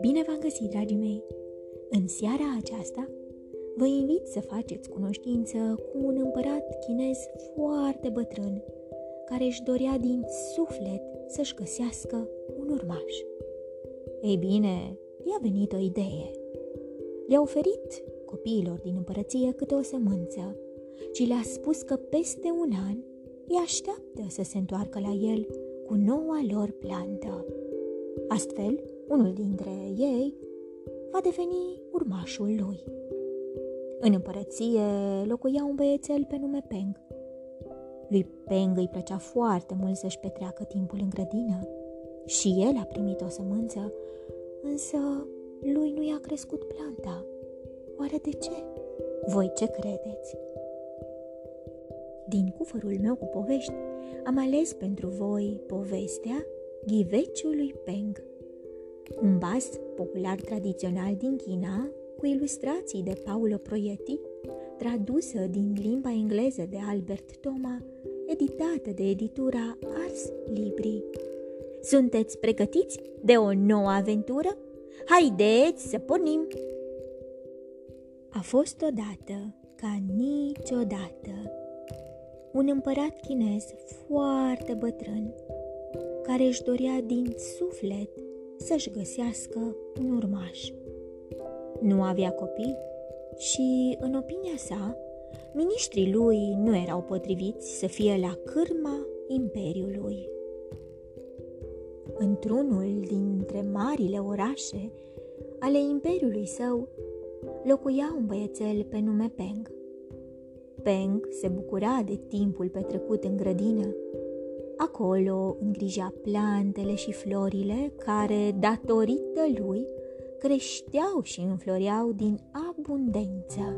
Bine v-am găsit, dragii mei! În seara aceasta vă invit să faceți cunoștință cu un împărat chinez foarte bătrân, care își dorea din suflet să-și găsească un urmaș. Ei bine, i-a venit o idee. Le-a oferit copiilor din împărăție câte o sămânță și le-a spus că peste un an îi așteaptă să se întoarcă la el cu noua lor plantă. Astfel, unul dintre ei va deveni urmașul lui. În împărăție locuia un băiețel pe nume Peng. Lui Peng îi plăcea foarte mult să-și petreacă timpul în grădină și el a primit o sămânță, însă lui nu i-a crescut planta. Oare de ce? Voi ce credeți? Din cufărul meu cu povești am ales pentru voi povestea Ghiveciului Peng un vas popular tradițional din China, cu ilustrații de Paolo Proietti, tradusă din limba engleză de Albert Toma, editată de editura Ars Libri. Sunteți pregătiți de o nouă aventură? Haideți să pornim! A fost odată, ca niciodată, un împărat chinez foarte bătrân, care își dorea din suflet să-și găsească un urmaș. Nu avea copii și, în opinia sa, miniștrii lui nu erau potriviți să fie la cârma imperiului. Într-unul dintre marile orașe ale imperiului său locuia un băiețel pe nume Peng. Peng se bucura de timpul petrecut în grădină Acolo îngrija plantele și florile care, datorită lui, creșteau și înfloreau din abundență.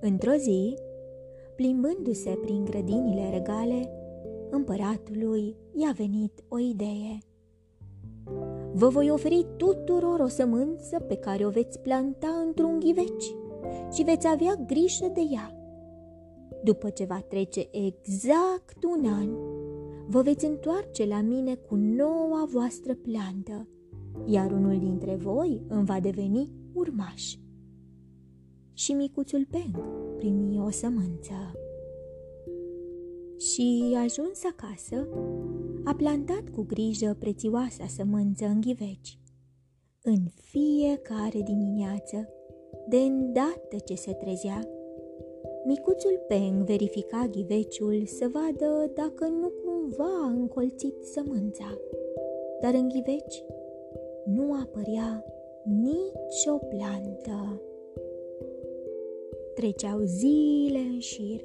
Într-o zi, plimbându-se prin grădinile regale, împăratului i-a venit o idee. Vă voi oferi tuturor o sămânță pe care o veți planta într-un ghiveci și veți avea grijă de ea. După ce va trece exact un an, vă veți întoarce la mine cu noua voastră plantă, iar unul dintre voi îmi va deveni urmaș. Și micuțul Peng primi o sămânță. Și ajuns acasă, a plantat cu grijă prețioasa sămânță în ghiveci. În fiecare dimineață, de îndată ce se trezea, Micuțul Peng verifica ghiveciul să vadă dacă nu cumva a încolțit sămânța, dar în ghiveci nu apărea nicio plantă. Treceau zile în șir,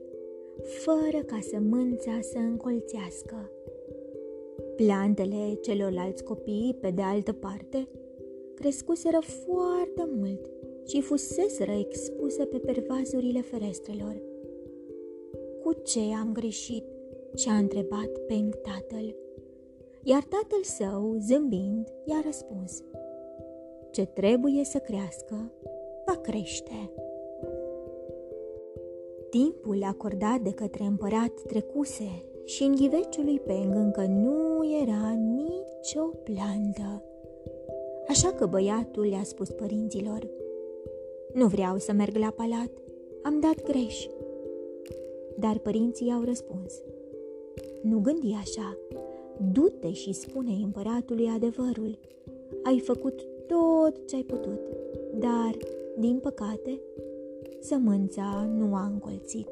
fără ca sămânța să încolțească. Plantele celorlalți copii, pe de altă parte, crescuseră foarte mult și fuseseră expuse pe pervazurile ferestrelor. Cu ce am greșit? și-a întrebat Peng tatăl. Iar tatăl său, zâmbind, i-a răspuns. Ce trebuie să crească, va crește. Timpul acordat de către împărat trecuse și în ghiveciul lui Peng încă nu era nicio plantă. Așa că băiatul le-a spus părinților – nu vreau să merg la palat, am dat greș. Dar părinții au răspuns. Nu gândi așa, du-te și spune împăratului adevărul. Ai făcut tot ce ai putut, dar, din păcate, sămânța nu a încolțit.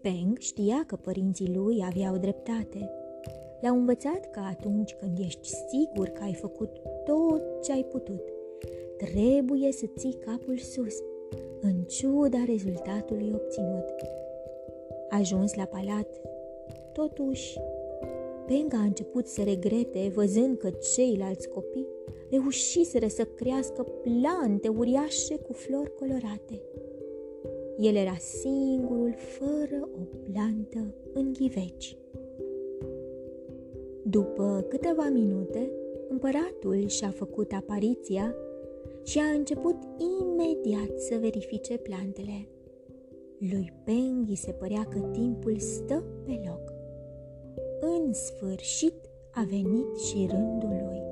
Peng știa că părinții lui aveau dreptate – le-au învățat că atunci când ești sigur că ai făcut tot ce ai putut, trebuie să ții capul sus, în ciuda rezultatului obținut. Ajuns la palat, totuși, Penga a început să regrete văzând că ceilalți copii reușiseră să crească plante uriașe cu flori colorate. El era singurul fără o plantă în ghiveci. După câteva minute, împăratul și-a făcut apariția și a început imediat să verifice plantele. Lui Peng îi se părea că timpul stă pe loc. În sfârșit a venit și rândul lui.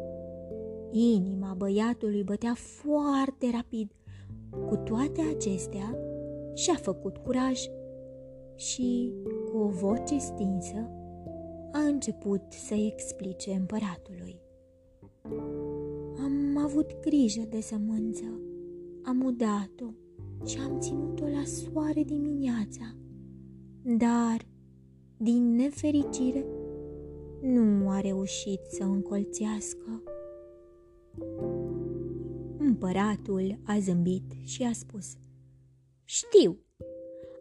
Inima băiatului bătea foarte rapid. Cu toate acestea, și-a făcut curaj și, cu o voce stinsă, a început să-i explice împăratului. Am avut grijă de sămânță, am udat-o și am ținut-o la soare dimineața, dar, din nefericire, nu a reușit să încolțească. Împăratul a zâmbit și a spus, Știu,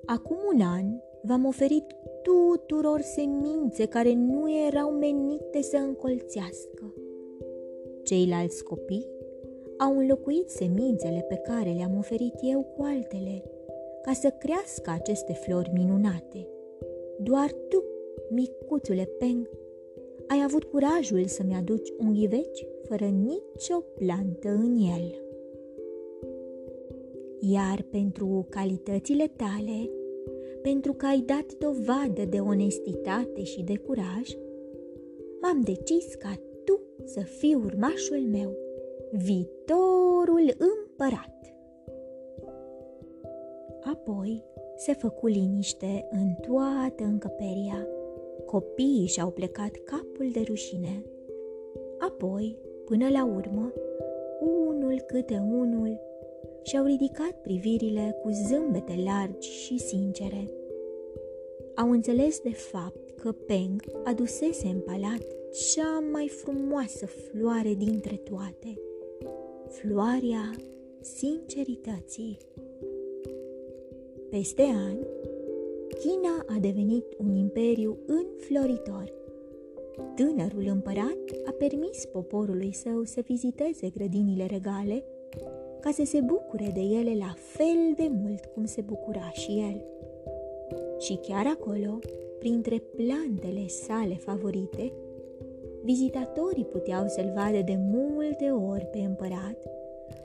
acum un an v-am oferit tuturor semințe care nu erau menite să încolțească. Ceilalți copii au înlocuit semințele pe care le-am oferit eu cu altele, ca să crească aceste flori minunate. Doar tu, micuțule Peng, ai avut curajul să-mi aduci un ghiveci fără nicio plantă în el. Iar pentru calitățile tale, pentru că ai dat dovadă de onestitate și de curaj, m-am decis ca tu să fii urmașul meu, viitorul împărat. Apoi se făcu liniște în toată încăperia Copiii și-au plecat capul de rușine. Apoi, până la urmă, unul câte unul și-au ridicat privirile cu zâmbete largi și sincere. Au înțeles de fapt că Peng adusese în palat cea mai frumoasă floare dintre toate, floarea sincerității. Peste ani, China a devenit un imperiu înfloritor. Tânărul împărat a permis poporului său să viziteze grădinile regale ca să se bucure de ele la fel de mult cum se bucura și el. Și chiar acolo, printre plantele sale favorite, vizitatorii puteau să-l vadă de multe ori pe împărat,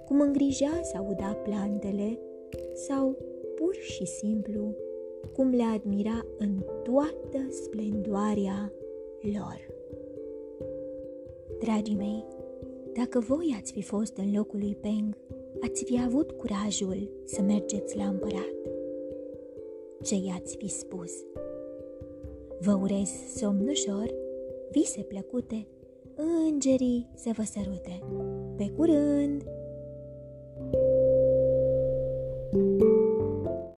cum îngrija sau uda plantele sau pur și simplu cum le admira în toată splendoarea lor. Dragii mei, dacă voi ați fi fost în locul lui Peng, ați fi avut curajul să mergeți la împărat. Ce i-ați fi spus? Vă urez somn ușor, vise plăcute, îngerii să vă sărute. Pe curând!